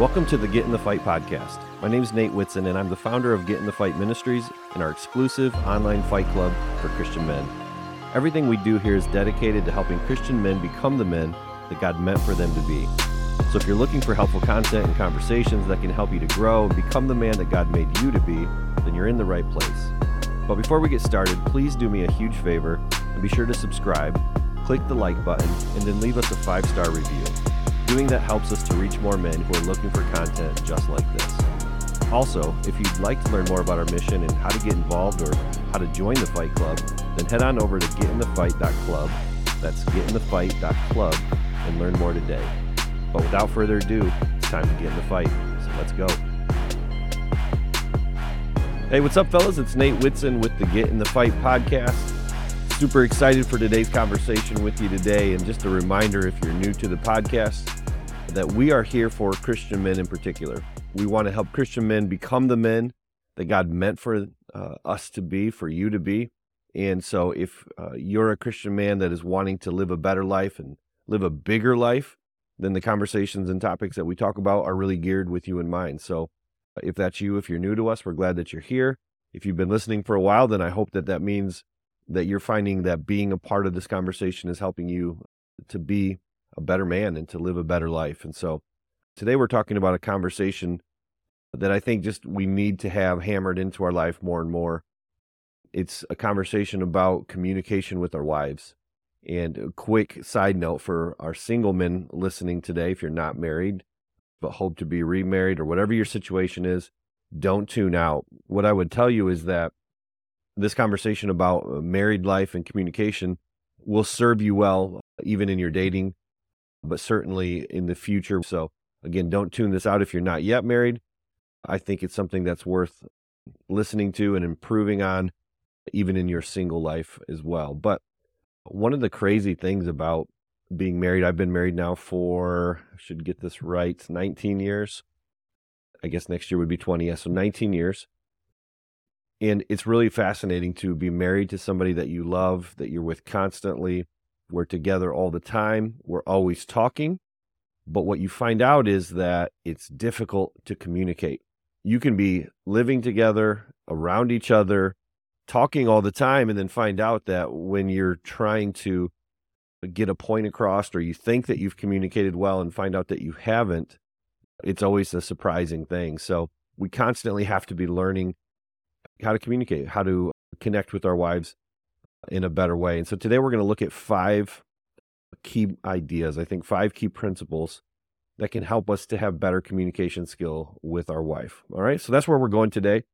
Welcome to the Get in the Fight podcast. My name is Nate Whitson, and I'm the founder of Get in the Fight Ministries and our exclusive online fight club for Christian men. Everything we do here is dedicated to helping Christian men become the men that God meant for them to be. So if you're looking for helpful content and conversations that can help you to grow and become the man that God made you to be, then you're in the right place. But before we get started, please do me a huge favor and be sure to subscribe, click the like button, and then leave us a five star review. Doing that helps us to reach more men who are looking for content just like this. Also, if you'd like to learn more about our mission and how to get involved or how to join the Fight Club, then head on over to getinthefight.club. That's getinthefight.club and learn more today. But without further ado, it's time to get in the fight. So let's go. Hey, what's up, fellas? It's Nate Whitson with the Get in the Fight podcast. Super excited for today's conversation with you today. And just a reminder if you're new to the podcast, that we are here for Christian men in particular. We want to help Christian men become the men that God meant for uh, us to be, for you to be. And so, if uh, you're a Christian man that is wanting to live a better life and live a bigger life, then the conversations and topics that we talk about are really geared with you in mind. So, if that's you, if you're new to us, we're glad that you're here. If you've been listening for a while, then I hope that that means that you're finding that being a part of this conversation is helping you to be a better man and to live a better life. And so today we're talking about a conversation that I think just we need to have hammered into our life more and more. It's a conversation about communication with our wives. And a quick side note for our single men listening today, if you're not married, but hope to be remarried or whatever your situation is, don't tune out. What I would tell you is that this conversation about uh, married life and communication will serve you well, even in your dating, but certainly in the future. So, again, don't tune this out if you're not yet married. I think it's something that's worth listening to and improving on, even in your single life as well. But one of the crazy things about being married, I've been married now for, I should get this right, 19 years. I guess next year would be 20. Yeah, so 19 years. And it's really fascinating to be married to somebody that you love, that you're with constantly. We're together all the time. We're always talking. But what you find out is that it's difficult to communicate. You can be living together around each other, talking all the time, and then find out that when you're trying to get a point across or you think that you've communicated well and find out that you haven't, it's always a surprising thing. So we constantly have to be learning how to communicate, how to connect with our wives in a better way. And so today we're going to look at five key ideas, I think five key principles that can help us to have better communication skill with our wife. All right. So that's where we're going today.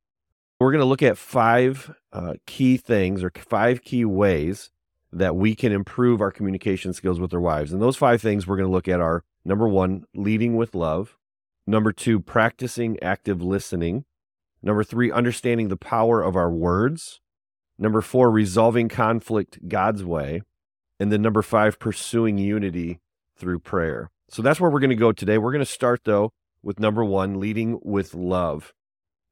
We're going to look at five uh, key things or five key ways that we can improve our communication skills with our wives. And those five things we're going to look at are number one, leading with love. Number two, practicing active listening. Number three, understanding the power of our words. Number four, resolving conflict God's way. And then number five, pursuing unity through prayer. So that's where we're going to go today. We're going to start, though, with number one, leading with love.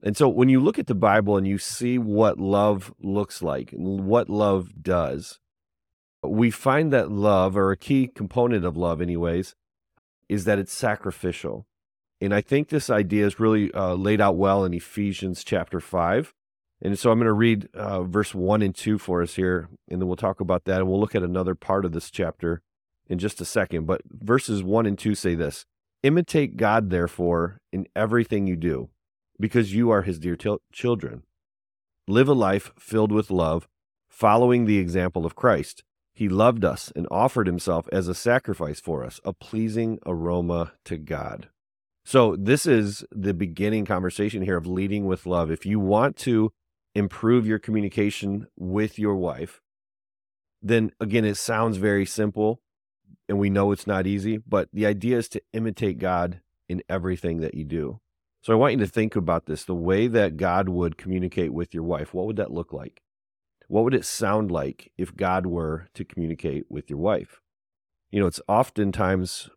And so when you look at the Bible and you see what love looks like what love does, we find that love, or a key component of love, anyways, is that it's sacrificial. And I think this idea is really uh, laid out well in Ephesians chapter 5. And so I'm going to read uh, verse 1 and 2 for us here, and then we'll talk about that. And we'll look at another part of this chapter in just a second. But verses 1 and 2 say this Imitate God, therefore, in everything you do, because you are his dear t- children. Live a life filled with love, following the example of Christ. He loved us and offered himself as a sacrifice for us, a pleasing aroma to God. So, this is the beginning conversation here of leading with love. If you want to improve your communication with your wife, then again, it sounds very simple and we know it's not easy, but the idea is to imitate God in everything that you do. So, I want you to think about this the way that God would communicate with your wife. What would that look like? What would it sound like if God were to communicate with your wife? You know, it's oftentimes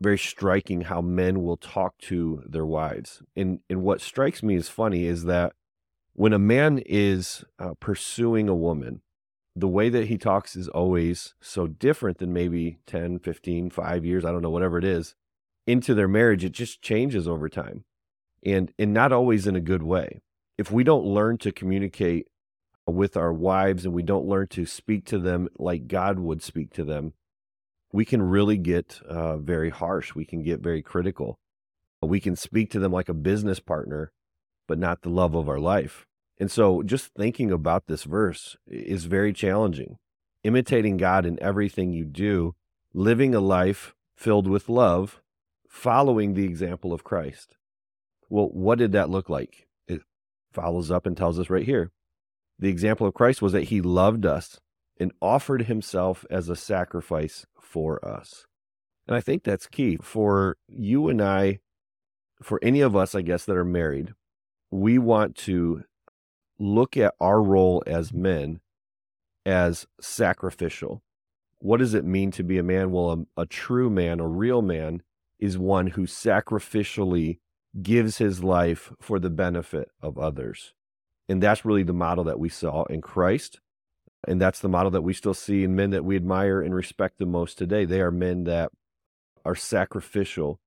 very striking how men will talk to their wives. And and what strikes me as funny is that when a man is uh, pursuing a woman, the way that he talks is always so different than maybe 10, 15, 5 years, I don't know whatever it is, into their marriage, it just changes over time and, and not always in a good way. If we don't learn to communicate with our wives and we don't learn to speak to them like God would speak to them, we can really get uh, very harsh. We can get very critical. We can speak to them like a business partner, but not the love of our life. And so just thinking about this verse is very challenging. Imitating God in everything you do, living a life filled with love, following the example of Christ. Well, what did that look like? It follows up and tells us right here. The example of Christ was that he loved us and offered himself as a sacrifice for us. And I think that's key for you and I, for any of us, I guess, that are married. We want to look at our role as men as sacrificial. What does it mean to be a man? Well, a, a true man, a real man, is one who sacrificially gives his life for the benefit of others. And that's really the model that we saw in Christ. And that's the model that we still see in men that we admire and respect the most today. They are men that are sacrificial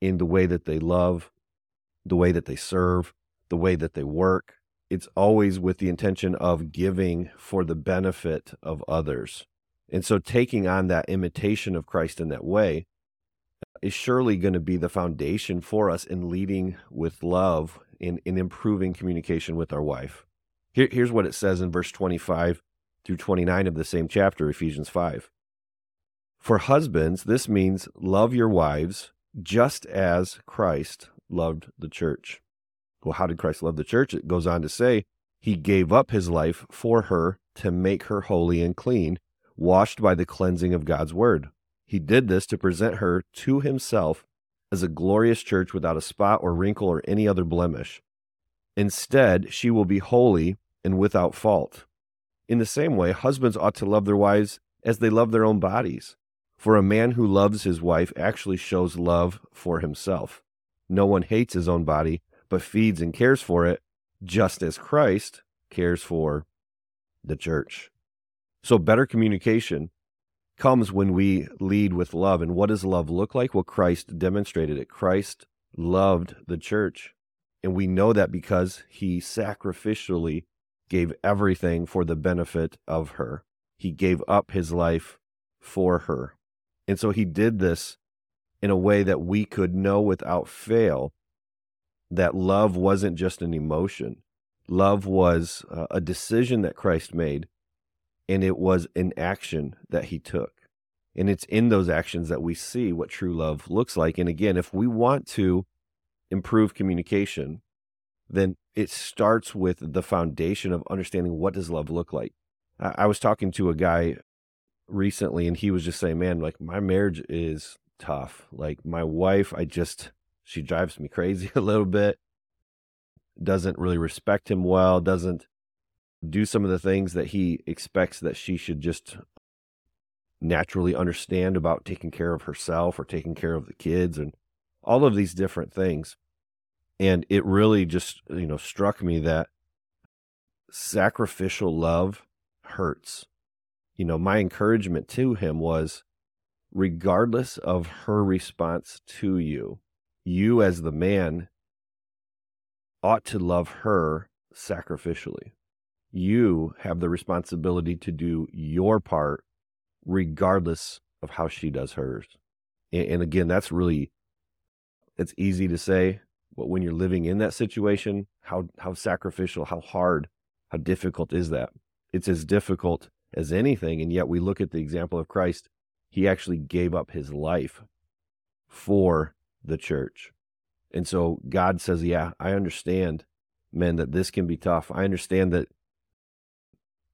in the way that they love, the way that they serve, the way that they work. It's always with the intention of giving for the benefit of others. And so taking on that imitation of Christ in that way uh, is surely going to be the foundation for us in leading with love in, in improving communication with our wife. Here, here's what it says in verse 25 through 29 of the same chapter, Ephesians 5. For husbands, this means love your wives just as Christ loved the church. Well, how did Christ love the church? It goes on to say, He gave up His life for her to make her holy and clean, washed by the cleansing of God's word. He did this to present her to Himself as a glorious church without a spot or wrinkle or any other blemish. Instead, she will be holy and without fault. In the same way, husbands ought to love their wives as they love their own bodies. For a man who loves his wife actually shows love for himself. No one hates his own body, but feeds and cares for it, just as Christ cares for the church. So, better communication comes when we lead with love. And what does love look like? Well, Christ demonstrated it. Christ loved the church. And we know that because he sacrificially gave everything for the benefit of her. He gave up his life for her. And so he did this in a way that we could know without fail that love wasn't just an emotion. Love was uh, a decision that Christ made and it was an action that he took. And it's in those actions that we see what true love looks like. And again, if we want to improve communication, then it starts with the foundation of understanding what does love look like. I was talking to a guy recently and he was just saying, man, like my marriage is tough. Like my wife, I just, she drives me crazy a little bit, doesn't really respect him well, doesn't do some of the things that he expects that she should just naturally understand about taking care of herself or taking care of the kids and all of these different things. And it really just, you know, struck me that sacrificial love hurts. You know, my encouragement to him was regardless of her response to you, you as the man ought to love her sacrificially you have the responsibility to do your part regardless of how she does hers. And, again, that's really it's easy to say, but when you're living in that situation, how how sacrificial, how hard, how difficult is that? It's as difficult as anything, and yet we look at the example of Christ. He actually gave up his life for the church. And so God says, Yeah, I understand, men, that this can be tough. I understand that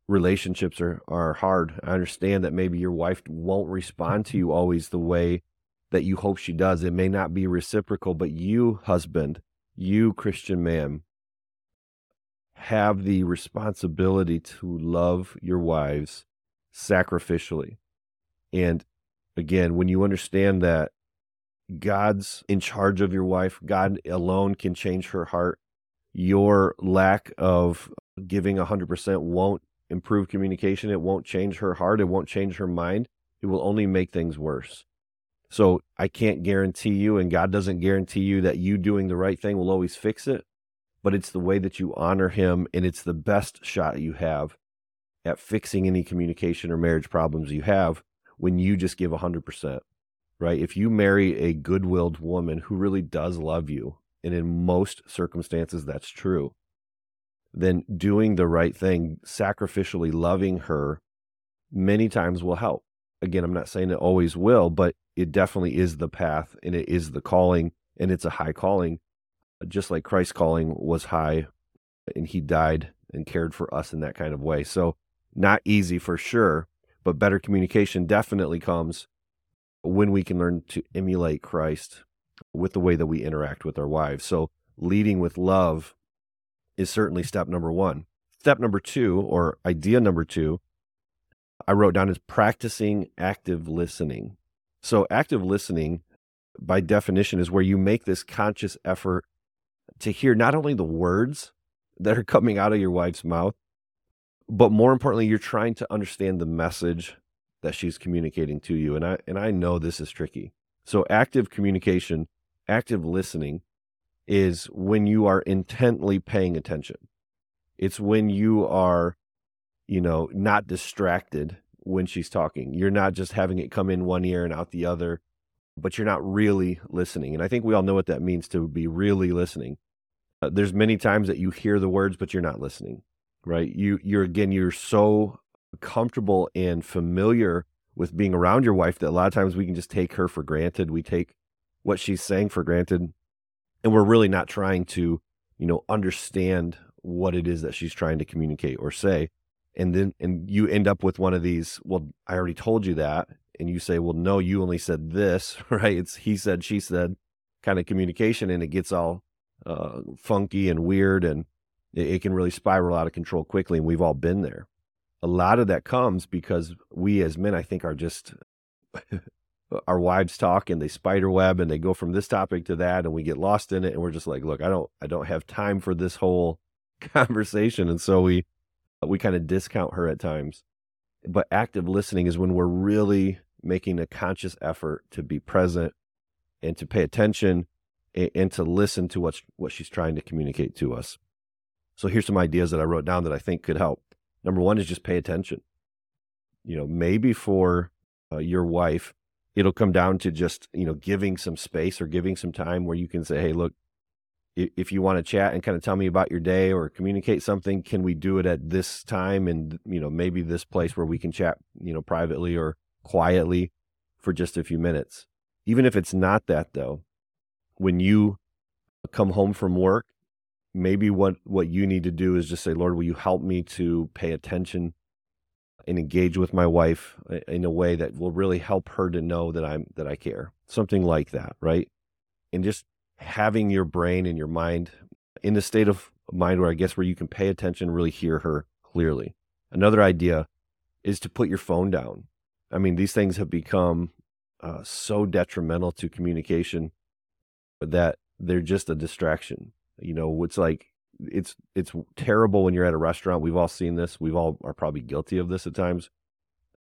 relationships are, are hard. I understand that maybe your wife won't respond to mm-hmm. you always the way that you hope she does. It may not be reciprocal, but you, husband, you, Christian man, have the responsibility to love your wives sacrificially. And again, when you understand that God's in charge of your wife, God alone can change her heart. Your lack of giving 100% won't improve communication. It won't change her heart. It won't change her mind. It will only make things worse. So I can't guarantee you, and God doesn't guarantee you that you doing the right thing will always fix it, but it's the way that you honor Him, and it's the best shot you have at fixing any communication or marriage problems you have when you just give 100%, right? If you marry a good willed woman who really does love you, and in most circumstances that's true, then doing the right thing, sacrificially loving her, many times will help. Again, I'm not saying it always will, but it definitely is the path and it is the calling and it's a high calling, just like Christ's calling was high and he died and cared for us in that kind of way. So, not easy for sure, but better communication definitely comes when we can learn to emulate Christ with the way that we interact with our wives. So, leading with love is certainly step number one. Step number two, or idea number two, I wrote down is practicing active listening. So, active listening, by definition, is where you make this conscious effort to hear not only the words that are coming out of your wife's mouth, but more importantly, you're trying to understand the message that she's communicating to you. And I and I know this is tricky. So, active communication, active listening is when you are intently paying attention. It's when you are, you know, not distracted when she's talking. You're not just having it come in one ear and out the other, but you're not really listening. And I think we all know what that means to be really listening. Uh, there's many times that you hear the words, but you're not listening, right? You, you're again, you're so comfortable and familiar with being around your wife that a lot of times we can just take her for granted. We take what she's saying for granted and we're really not trying to you know understand what it is that she's trying to communicate or say and then and you end up with one of these well i already told you that and you say well no you only said this right? It's he said she said kind of communication and it gets all uh, funky and weird and it, it can really spiral out of control quickly and we've all been there. A lot of that comes because we as men i think are just our wives talk and they spider web and they go from this topic to that and we get lost in it and we're just like look i don't i don't have time for this whole conversation and so we we kind of discount her at times but active listening is when we're really making a conscious effort to be present and to pay attention and, and to listen to what's what she's trying to communicate to us. So here's some ideas that i wrote down that i think could help. Number one is just pay attention. You know maybe for uh, your wife it'll come down to just you know giving some space or giving some time where you can say hey look if you want to chat and kind of tell me about your day or communicate something can we do it at this time and you know maybe this place where we can chat you know privately or quietly for just a few minutes even if it's not that though when you come home from work maybe what what you need to do is just say lord will you help me to pay attention and engage with my wife in a way that will really help her to know that I'm that I care. Something like that, right? And just having your brain and your mind in the state of mind where I guess where you can pay attention, really hear her clearly. Another idea is to put your phone down. I mean, these things have become uh, so detrimental to communication that they're just a distraction. You know, it's like it's it's terrible when you're at a restaurant. We've all seen this. We've all are probably guilty of this at times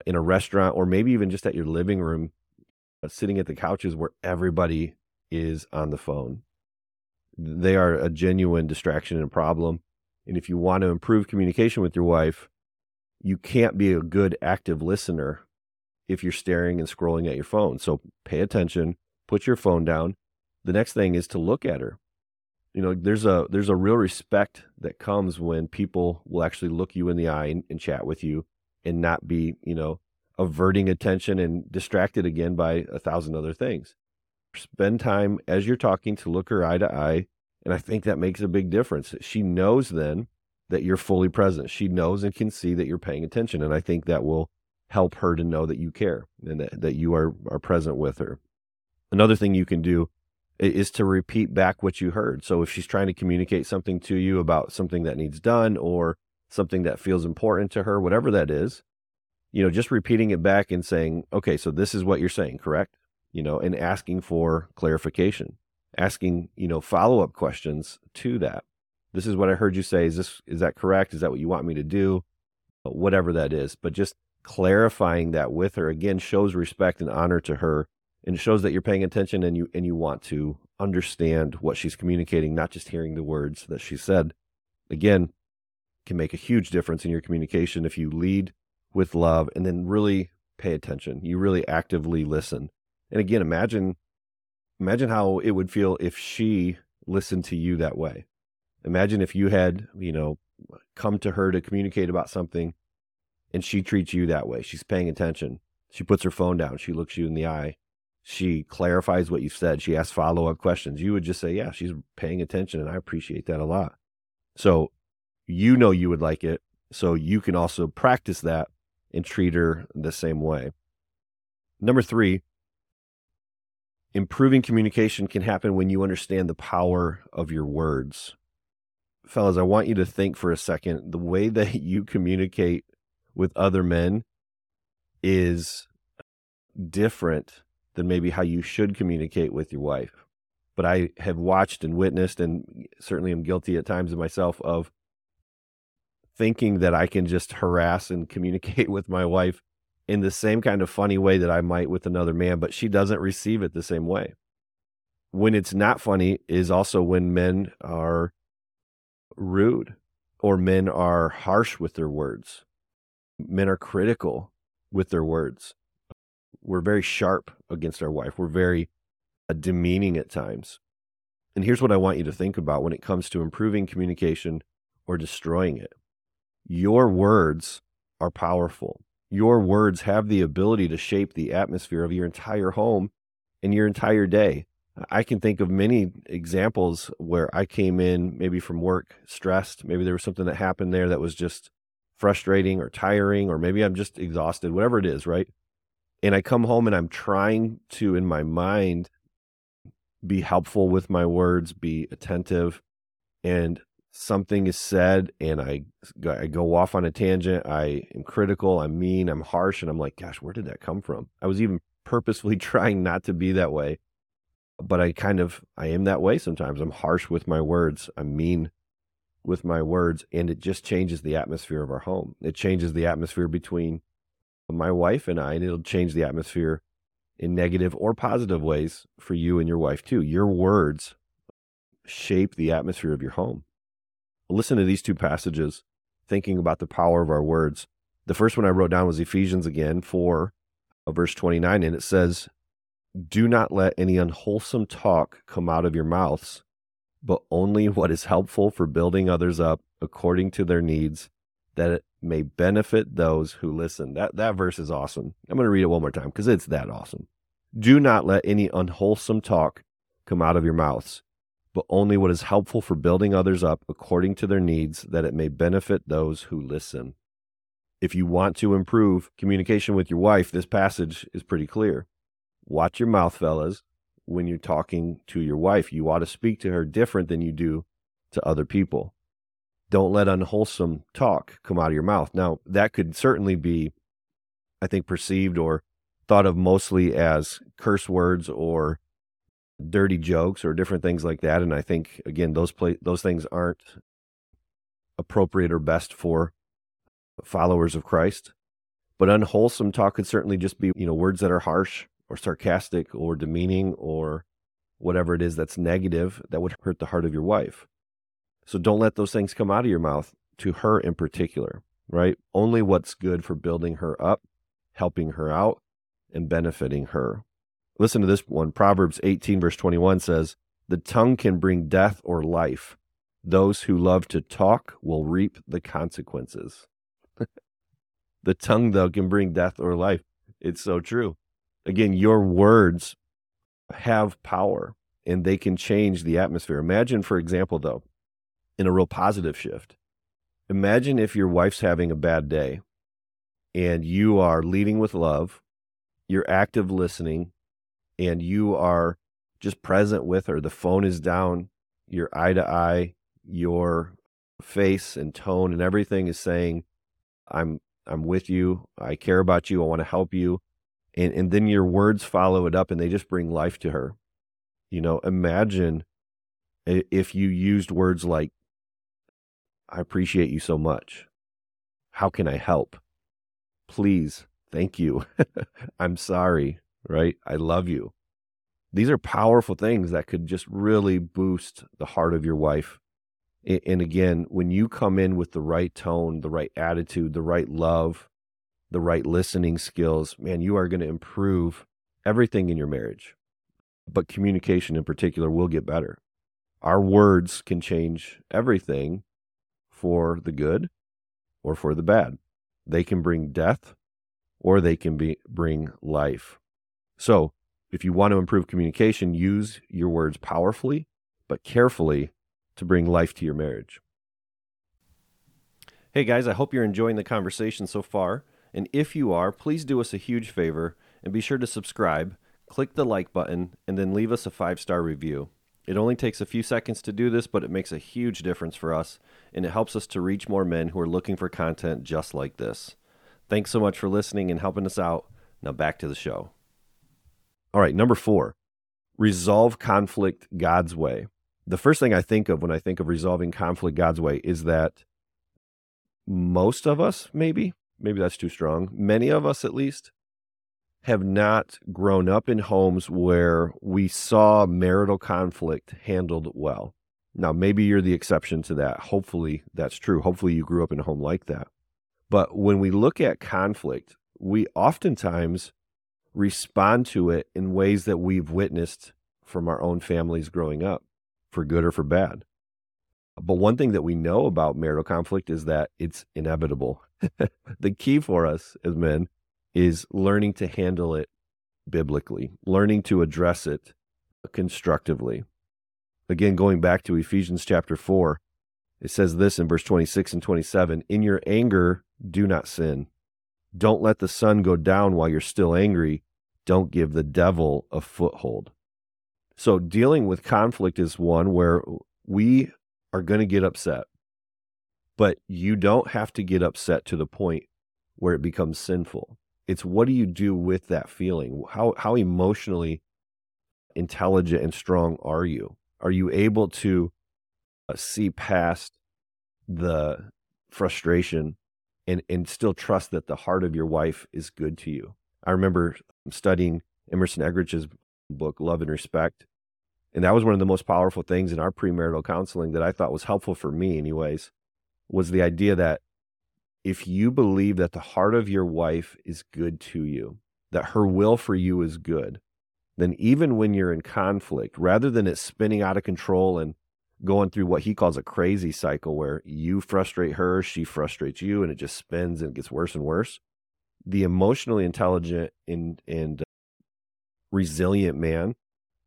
in a restaurant or maybe even just at your living room, uh, sitting at the couches where everybody is on the phone. They are a genuine distraction and problem. And if you want to improve communication with your wife, you can't be a good active listener if you're staring and scrolling at your phone. So pay attention, put your phone down. The next thing is to look at her you know there's a there's a real respect that comes when people will actually look you in the eye and, and, chat with you and not be you know averting attention and distracted again by a thousand other things spend time as you're talking to look her eye to eye and i think that makes a big difference she knows then that you're fully present she knows and can see that you're paying attention and i think that will help her to know that you care and that, that you are are present with her another thing you can do is to repeat back what you heard. So if she's trying to communicate something to you about something that needs done or something that feels important to her, whatever that is, you know, just repeating it back and saying, okay, so this is what you're saying, correct? You know, and asking for clarification, asking, you know, follow up questions to that. This is what I heard you say. Is this, is that correct? Is that what you want me to do? Whatever that is. But just clarifying that with her again shows respect and honor to her and shows that you're paying attention and you and you want to understand what she's communicating, not just hearing the words that she said. Again, can make a huge difference in your communication if you lead with love and then really pay attention. You really actively listen. And again, imagine imagine how it would feel if she listened to you that way. Imagine if you had, you know, come to her to communicate about something and she treats you that way. She's paying attention. She puts her phone down. She looks you in the eye. She clarifies what you've said. She asks follow up questions. You would just say, Yeah, she's paying attention. And I appreciate that a lot. So you know you would like it. So you can also practice that and treat her the same way. Number three, improving communication can happen when you understand the power of your words. Fellas, I want you to think for a second the way that you communicate with other men is different than maybe how you should communicate with your wife. But I have watched and witnessed, and certainly am guilty at times of myself, of thinking that I can just harass and communicate with my wife in the same kind of funny way that I might with another man, but she doesn't receive it the same way. When it's not funny is also when men are rude or men are harsh with their words. Men are critical with their words. We're very sharp against our wife. We're very uh, demeaning at times. And here's what I want you to think about when it comes to improving communication or destroying it. Your words are powerful. Your words have the ability to shape the atmosphere of your entire home and your entire day. I can think of many examples where I came in maybe from work stressed. Maybe there was something that happened there that was just frustrating or tiring, or maybe I'm just exhausted, whatever it is, right? And I come home and I'm trying to, in my mind, be helpful with my words, be attentive. And something is said and I, I go off on a tangent. I am critical. I'm mean. I'm harsh. And I'm like, gosh, where did that come from? I was even purposefully trying not to be that way. But I kind of, I am that way sometimes. I'm harsh with my words. I'm mean with my words. And it just changes the atmosphere of our home. It changes the atmosphere between my wife and I, and it'll change the atmosphere in negative or positive ways for you and your wife too. Your words shape the atmosphere of your home listen to these two passages, thinking about the power of our words. The first one I wrote down was Ephesians again, 4, uh, verse 29, and it says, Do not let any unwholesome talk come out of your mouths, but only what is helpful for building others up according to their needs, that it may benefit those who listen. That, that verse is awesome. I'm going to read it one more time because it's that awesome. Do not let any unwholesome talk come out of your mouths but only what is helpful for building others up according to their needs, that it may benefit those who listen. If you want to improve communication with your wife, this passage is pretty clear. Watch your mouth, fellas, when you're talking to your wife. You ought to speak to her different than you do to other people. Don't let unwholesome talk come out of your mouth. Now, that could certainly be, I think, perceived or thought of mostly as curse words or dirty jokes or different things like that. And I think again, those play, those things aren't appropriate or best for followers of Christ. But unwholesome talk could certainly just be, you know, words that are harsh or sarcastic or demeaning or whatever it is that's negative that would hurt the heart of your wife. So don't let those things come out of your mouth to her in particular, right? Only what's good for building her up, helping her out, and benefiting her. Listen to this one. Proverbs 18, verse 21 says, The tongue can bring death or life. Those who love to talk will reap the consequences. the tongue, though, can bring death or life. It's so true. Again, your words have power and they can change the atmosphere. Imagine, for example, though, in a real positive shift. Imagine if your wife's having a bad day and you are leading with love, you're active listening, and you are just present with her. The phone is down, your eye to eye, your face and tone and everything is saying, I'm I'm with you. I care about you. I want to help you. And and then your words follow it up and they just bring life to her. You know, imagine if you used words like I appreciate you so much. How can I help? Please, thank you. I'm sorry right? I love you. These are powerful things that could just really boost the heart of your wife. And again, when you come in with the right tone, the right attitude, the right love, the right listening skills, man, you are going to improve everything in your marriage. But communication in particular will get better. Our words can change everything for the good or for the bad. They can bring death or they can be, bring life. So, if you want to improve communication, use your words powerfully, but carefully to bring life to your marriage. Hey guys, I hope you're enjoying the conversation so far. And if you are, please do us a huge favor and be sure to subscribe, click the like button, and then leave us a five star review. It only takes a few seconds to do this, but it makes a huge difference for us, and it helps us to reach more men who are looking for content just like this. Thanks so much for listening and helping us out. Now back to the show. All right, number four, resolve conflict God's way. The first thing I think of when I think of resolving conflict God's way is that most of us, maybe, maybe that's too strong, many of us at least, have not grown up in homes where we saw marital conflict handled well. Now, maybe you're the exception to that. Hopefully, that's true. Hopefully, you grew up in a home like that. But when we look at conflict, we oftentimes respond to it in ways that we've witnessed from our own families growing up, for good or for bad. But one thing that we know about marital conflict is that it's inevitable. the key for us as men is learning to handle it biblically, learning to address it constructively. Again, going back to Ephesians chapter 4, it says this in verse 26 and 27 In your anger, do not sin. Don't let the sun go down while you're still angry. Don't give the devil a foothold. So, dealing with conflict is one where we are going to get upset, but you don't have to get upset to the point where it becomes sinful. It's what do you do with that feeling? How how emotionally intelligent and strong are you? Are you able to uh, see past the frustration and and still trust that the heart of your wife is good to you? I remember studying Emerson Eggerichs' book Love and Respect, and that was one of the most powerful things in our premarital counseling that I thought was helpful for me anyways was the idea that if you believe that the heart of your wife is good to you, that her will for you is good, then even when you're in conflict, rather than it spinning out of control and going through what he calls a crazy cycle where you frustrate her, she frustrates you, and it just spins and gets worse and worse, the emotionally intelligent and, and uh, resilient man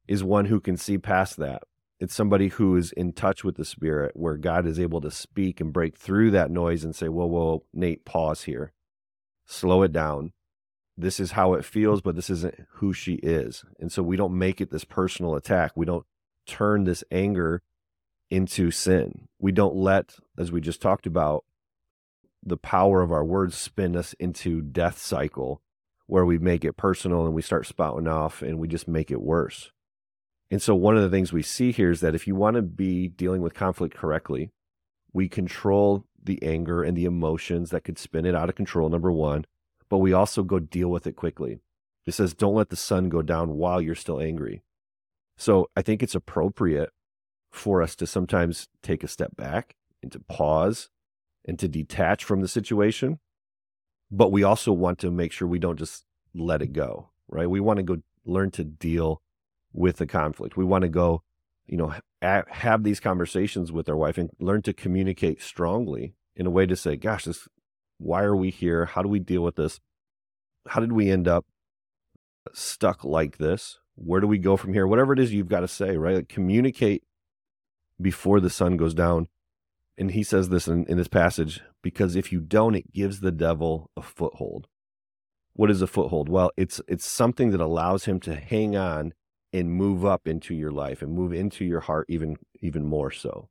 is one who can see past that it's somebody who is in touch with the spirit where God is able to speak and break through that noise and say, Whoa, whoa, Nate, pause here. Slow it down. This is how it feels, but this isn't who she is. And so we don't make it this personal attack. We don't turn this anger into sin. We don't let, as we just talked about, the power of our words spin us into death cycle where we make it personal and we start spouting off and we just make it worse. And so, one of the things we see here is that if you want to be dealing with conflict correctly, we control the anger and the emotions that could spin it out of control, number one, but we also go deal with it quickly. It says, don't let the sun go down while you're still angry. So, I think it's appropriate for us to sometimes take a step back and to pause and to detach from the situation. But we also want to make sure we don't just let it go, right? We want to go learn to deal with the conflict. We want to go, you know, ha- have these conversations with our wife and learn to communicate strongly in a way to say, gosh, this, why are we here? How do we deal with this? How did we end up stuck like this? Where do we go from here? Whatever it is you've got to say, right? Like communicate before the sun goes down. And he says this in, in this passage because if you don't, it gives the devil a foothold. What is a foothold? Well, it's it's something that allows him to hang on and move up into your life and move into your heart even even more so.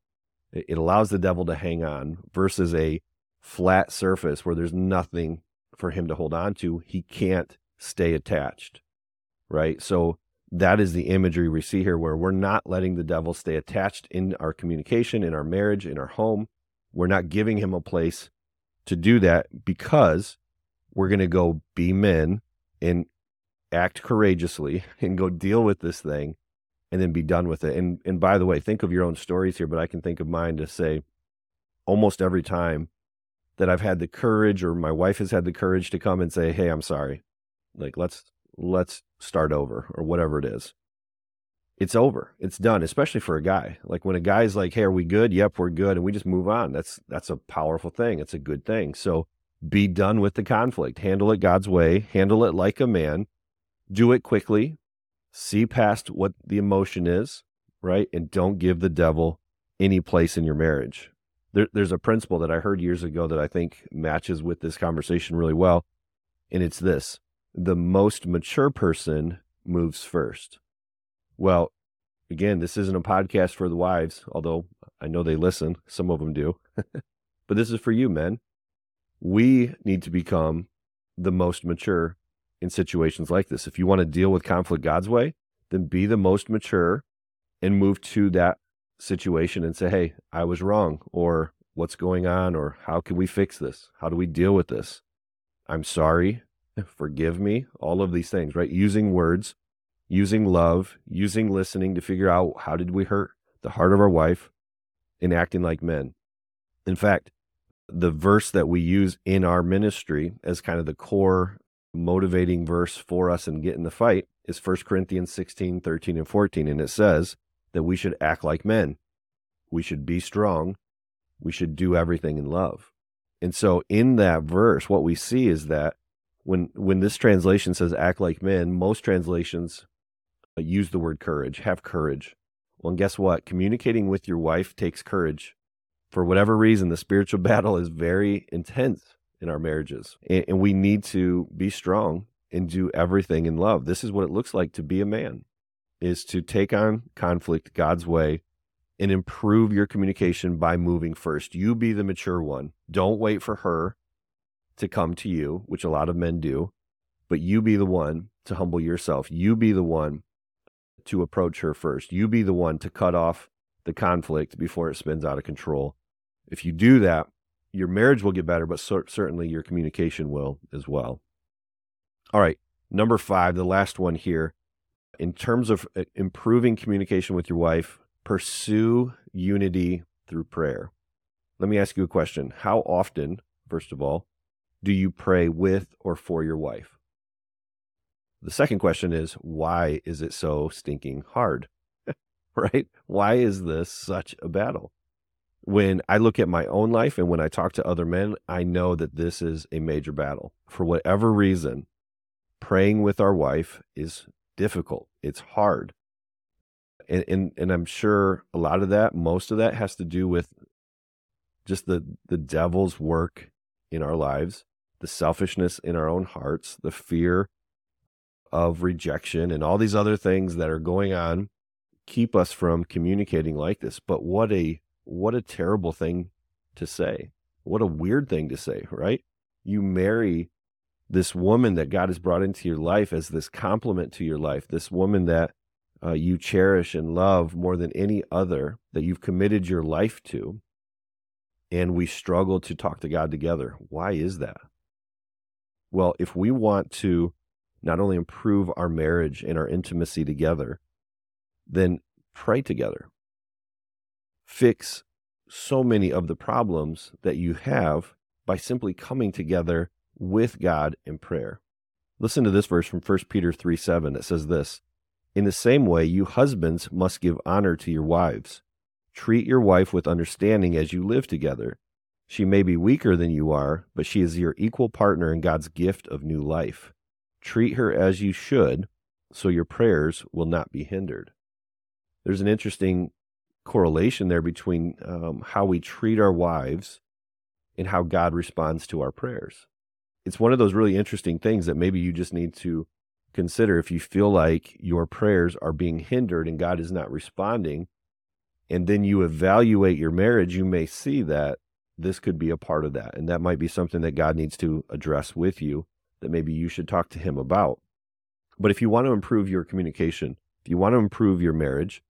It, it allows the devil to hang on versus a flat surface where there's nothing for him to hold on to. He can't stay attached. Right? So that is the imagery we see here where we're not letting the devil stay attached in our communication, in our marriage, in our home. We're not giving him a place to do that because we're going to go be men and act courageously and go deal with this thing and then be done with it. And and by the way, think of your own stories here, but I can think of mine to say almost every time that I've had the courage or my wife has had the courage to come and say, "Hey, I'm sorry." Like let's let's start over or whatever it is. It's over. It's done, especially for a guy. Like when a guy's like, "Hey, are we good?" "Yep, we're good." And we just move on. That's that's a powerful thing. It's a good thing. So be done with the conflict. Handle it God's way. Handle it like a man. Do it quickly see past what the emotion is, right? And don't give the devil any place in your marriage. There, there's a principle that I heard years ago that I think matches with this conversation really well. And it's this the most mature person moves first. Well, again, this isn't a podcast for the wives, although I know they listen. Some of them do. but this is for you, men. We need to become the most mature in situations like this. If you want to deal with conflict God's way, then be the most mature and move to that situation and say, hey, I was wrong, or what's going on, or how can we fix this? How do we deal with this? I'm sorry, forgive me, all of these things, right? Using words, using love, using listening to figure out how did we hurt the heart of our wife and acting like men. In fact, the verse that we use in our ministry as kind of the core motivating verse for us and get in the fight is 1 Corinthians 16, 13, and 14. And it says that we should act like men. We should be strong. We should do everything in love. And so in that verse, what we see is that when when this translation says act like men, most translations uh, use the word courage, have courage. Well, and guess what? Communicating with your wife takes courage. For whatever reason, the spiritual battle is very intense in our marriages. And, and we need to be strong and do everything in love. This is what it looks like to be a man is to take on conflict God's way and improve your communication by moving first. You be the mature one. Don't wait for her to come to you, which a lot of men do, but you be the one to humble yourself. You be the one to approach her first. You be the one to cut off the conflict before it spins out of control. If you do that, your marriage will get better, but cer- certainly your communication will as well. All right, number five, the last one here. In terms of uh, improving communication with your wife, pursue unity through prayer. Let me ask you a question. How often, first of all, do you pray with or for your wife? The second question is, why is it so stinking hard? right? Why is this such a battle? when I look at my own life and when I talk to other men, I know that this is a major battle. For whatever reason, praying with our wife is difficult. It's hard. And, and and I'm sure a lot of that, most of that has to do with just the the devil's work in our lives, the selfishness in our own hearts, the fear of rejection and all these other things that are going on keep us from communicating like this. But what a what a terrible thing to say. What a weird thing to say, right? You marry this woman that God has brought into your life as this complement to your life, this woman that uh, you cherish and love more than any other, that you've committed your life to, and we struggle to talk to God together. Why is that? Well, if we want to not only improve our marriage and our intimacy together, then pray together fix so many of the problems that you have by simply coming together with God in prayer. Listen to this verse from 1 Peter 3 7 that says this In the same way, you husbands must give honor to your wives. Treat your wife with understanding as you live together. She may be weaker than you are, but she is your equal partner in God's gift of new life. Treat her as you should, so your prayers will not be hindered. There's an interesting correlation there between um, how we treat our wives and how God responds to our prayers. It's one of those really interesting things that maybe you just need to consider if you feel like your prayers are being hindered and God is not responding. And then you evaluate your marriage, you may see that this could be a part of that. And that might be something that God needs to address with you that maybe you should talk to Him about. But if you want to improve your communication, if you want to improve your marriage,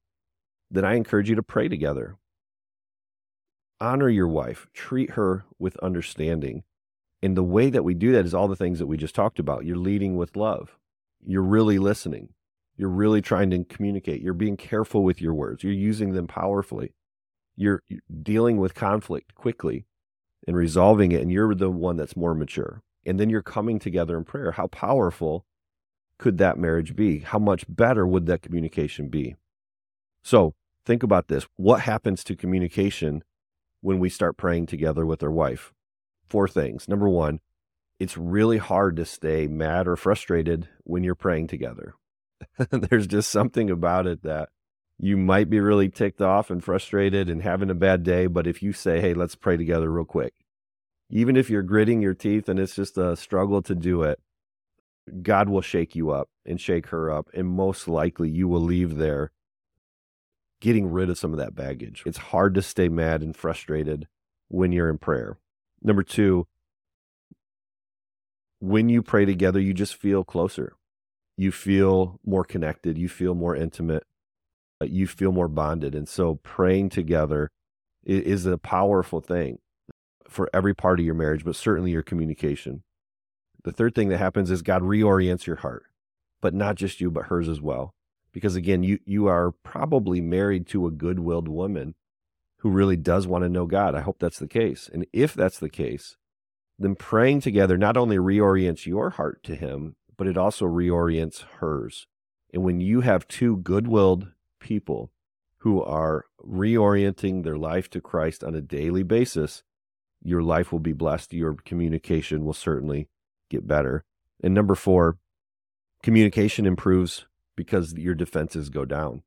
then I encourage you to pray together. Honor your wife, treat her with understanding. And the way that we do that is all the things that we just talked about. You're leading with love. you're really listening. You're really trying to communicate. You're being careful with your words. You're using them powerfully. You're dealing with conflict quickly and resolving it, and you're the one that's more mature. And then you're coming together in prayer. How powerful could that marriage be? How much better would that communication be? So think about this. What happens to communication when we start praying together with our wife? Four things. Number one, it's really hard to stay mad or frustrated when you're praying together. There's just something about it that you might be really ticked off and frustrated and having a bad day. But if you say, hey, let's pray together real quick, even if you're gritting your teeth and it's just a struggle to do it, God will shake you up and shake her up. And most likely you will leave there getting rid of some of that baggage. It's hard to stay mad and frustrated when you're in prayer. Number two, when you pray together, you just feel closer. You feel more connected. You feel more intimate. Uh, you feel more bonded. And so praying together is a powerful thing for every part of your marriage, but certainly your communication. The third thing that happens is God reorients your heart, but not just you, but hers as well. Because again, you, you are probably married to a good willed woman who really does want to know God. I hope that's the case. And if that's the case, then praying together not only reorients your heart to Him, but it also reorients hers. And when you have two good willed people who are reorienting their life to Christ on a daily basis, your life will be blessed. Your communication will certainly get better. And number four, communication improves because your defenses go down.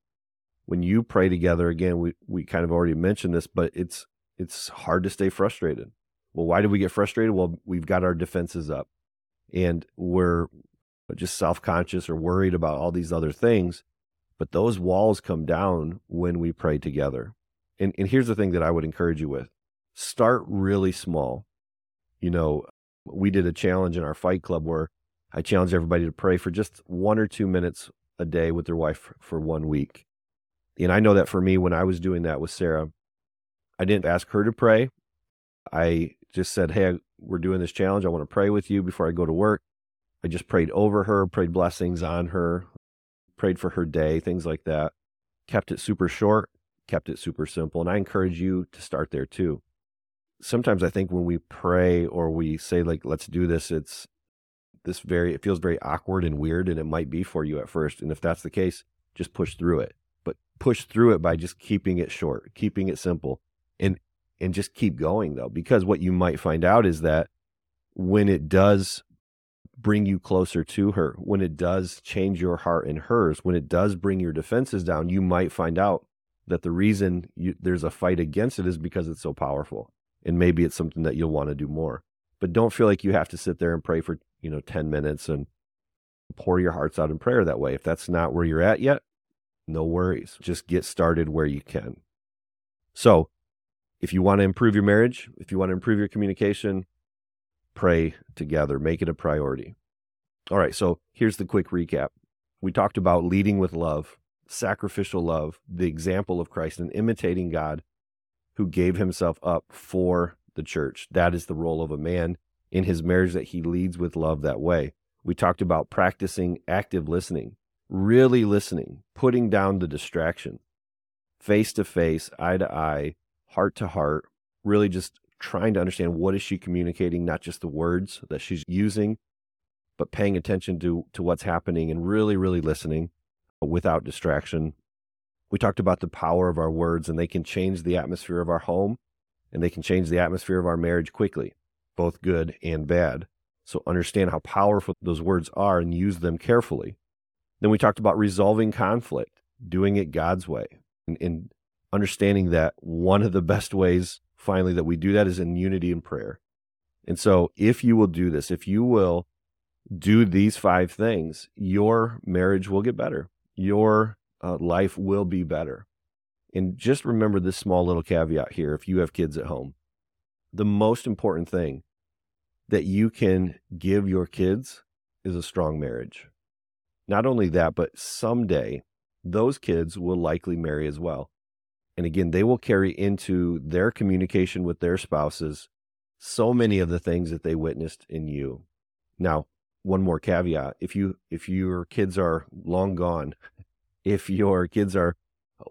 When you pray together, again, we, we kind of already mentioned this, but it's it's hard to stay frustrated. Well, why do we get frustrated? Well, we've got our defenses up and we're just self conscious or worried about all these other things. But those walls come down when we pray together. And, and here's the thing that I would encourage you with start really small. You know, we did a challenge in our fight club where I challenged everybody to pray for just one or two minutes a day with their wife for one week. And I know that for me, when I was doing that with Sarah, I didn't ask her to pray. I just said, Hey, we're doing this challenge. I want to pray with you before I go to work. I just prayed over her, prayed blessings on her, prayed for her day, things like that. Kept it super short, kept it super simple. And I encourage you to start there too. Sometimes I think when we pray or we say, like, let's do this, it's this very, it feels very awkward and weird. And it might be for you at first. And if that's the case, just push through it. But push through it by just keeping it short, keeping it simple. And and just keep going though because what you might find out is that when it does bring you closer to her. When it does change your heart and hers when it does bring your defenses down you might find out that the reason you, there's a fight against it is because it's so powerful. And maybe it's something that you'll want to do more. But don't feel like you have to sit there and pray for you know 10 minutes and pour your hearts out in prayer that way. If that's not where you're at yet no worries. Just get started where you can. So if you want to improve your marriage, if you want to improve your communication, pray together, make it a priority. All right, so here's the quick recap. We talked about leading with love, sacrificial love, the example of Christ, and imitating God who gave himself up for the church. That is the role of a man in his marriage that he leads with love that way. We talked about practicing active listening, really listening, putting down the distraction, face to face, eye to eye, heart to heart, really just trying to understand what is she communicating, not just the words that she's using, but paying attention to to what's happening and really, really listening without distraction. We talked about the power of our words and they can change the atmosphere of our home and they can change the atmosphere of our marriage quickly, both good and bad. So understand how powerful those words are and use them carefully. Then we talked about resolving conflict, doing it God's way, and, and understanding that one of the best ways finally that we do that is in unity and prayer. And so if you will do this, if you will do these five things, your marriage will get better. Your uh, life will be better. And just remember this small little caveat here if you have kids at home. The most important thing that you can give your kids is a strong marriage. Not only that, but someday those kids will likely marry as well. And again, they will carry into their communication with their spouses so many of the things that they witnessed in you. Now, one more caveat. If you if your kids are long gone, if your kids are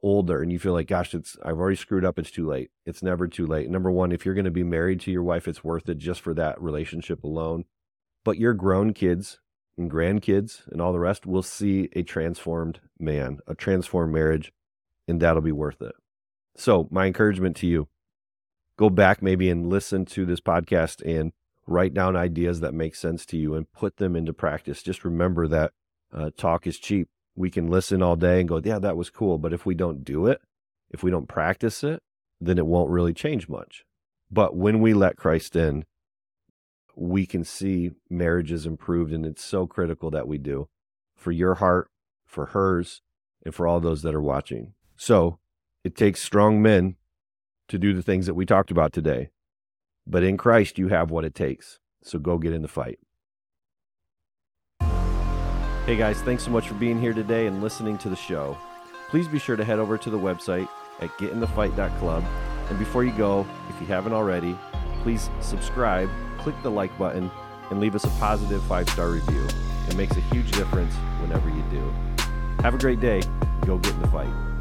older and you feel like gosh it's I've already screwed up it's too late. It's never too late. Number 1, if you're going to be married to your wife it's worth it just for that relationship alone. But your grown kids and grandkids and all the rest will see a transformed man, a transformed marriage and that'll be worth it. So, my encouragement to you go back maybe and listen to this podcast and write down ideas that make sense to you and put them into practice. Just remember that uh, talk is cheap. We can listen all day and go, yeah, that was cool. But if we don't do it, if we don't practice it, then it won't really change much. But when we let Christ in, we can see marriages improved. And it's so critical that we do for your heart, for hers, and for all those that are watching. So it takes strong men to do the things that we talked about today. But in Christ, you have what it takes. So go get in the fight. Hey guys, thanks so much for being here today and listening to the show. Please be sure to head over to the website at getinthefight.club. And before you go, if you haven't already, please subscribe, click the like button, and leave us a positive five star review. It makes a huge difference whenever you do. Have a great day. Go get in the fight.